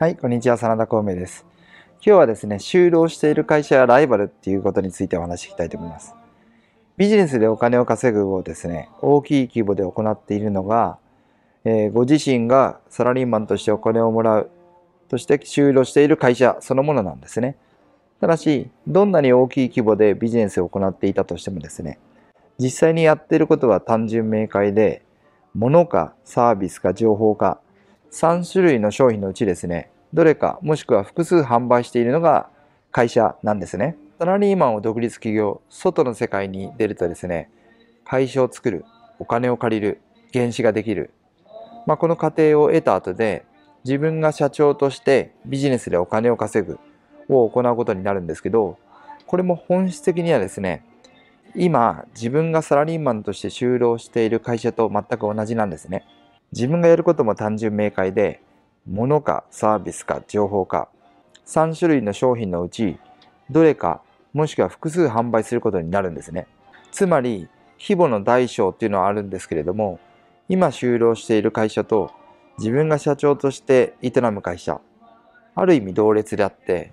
はい、こんにちは、真田孔明です。今日はですね、就労している会社やライバルっていうことについてお話ししたいと思います。ビジネスでお金を稼ぐをですね、大きい規模で行っているのが、えーご自身がサラリーマンとしてお金をもらうとして就労している会社そのものなんですね。ただし、どんなに大きい規模でビジネスを行っていたとしてもですね、実際にやっていることは単純明快で、物かサービスか情報か、3種類の商品のうちですね、どれかもしくは複数販売しているのが会社なんですね。サラリーマンを独立企業、外の世界に出るとですね、会社を作る、お金を借りる、原資ができる。まあ、この過程を得た後で、自分が社長としてビジネスでお金を稼ぐを行うことになるんですけど、これも本質的にはですね、今自分がサラリーマンとして就労している会社と全く同じなんですね。自分がやることも単純明快で、物かサービスか情報か、3種類の商品のうち、どれかもしくは複数販売することになるんですね。つまり、規模の大小っていうのはあるんですけれども、今就労している会社と自分が社長として営む会社、ある意味同列であって、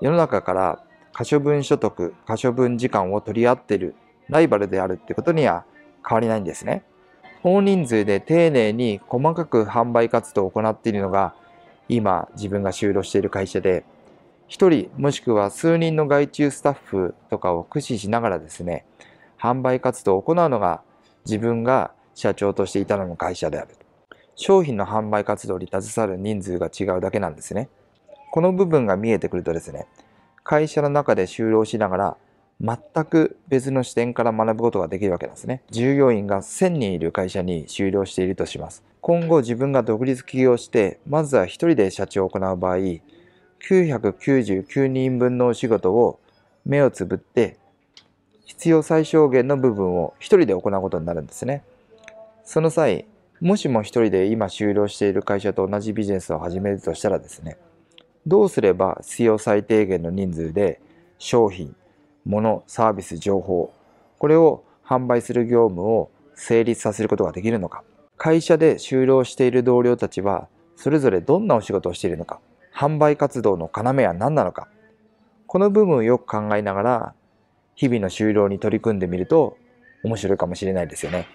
世の中から可処分所得、可処分時間を取り合っているライバルであるってことには変わりないんですね。大人数で丁寧に細かく販売活動を行っているのが今自分が就労している会社で一人もしくは数人の外注スタッフとかを駆使しながらですね販売活動を行うのが自分が社長として営む会社である。商品の販売活動に携わる人数が違うだけなんですね。この部分が見えてくるとですね会社の中で就労しながら全く別の視点から学ぶことができるわけなんですね。従業員が1000人いる会社に就労しているとします。今後自分が独立起業して、まずは一人で社長を行う場合、999人分のお仕事を目をつぶって、必要最小限の部分を一人で行うことになるんですね。その際、もしも一人で今就労している会社と同じビジネスを始めるとしたらですね、どうすれば必要最低限の人数で商品、物、サービス、情報、これを販売する業務を成立させることができるのか。会社で就労している同僚たちは、それぞれどんなお仕事をしているのか。販売活動の要は何なのか。この部分をよく考えながら、日々の就労に取り組んでみると面白いかもしれないですよね。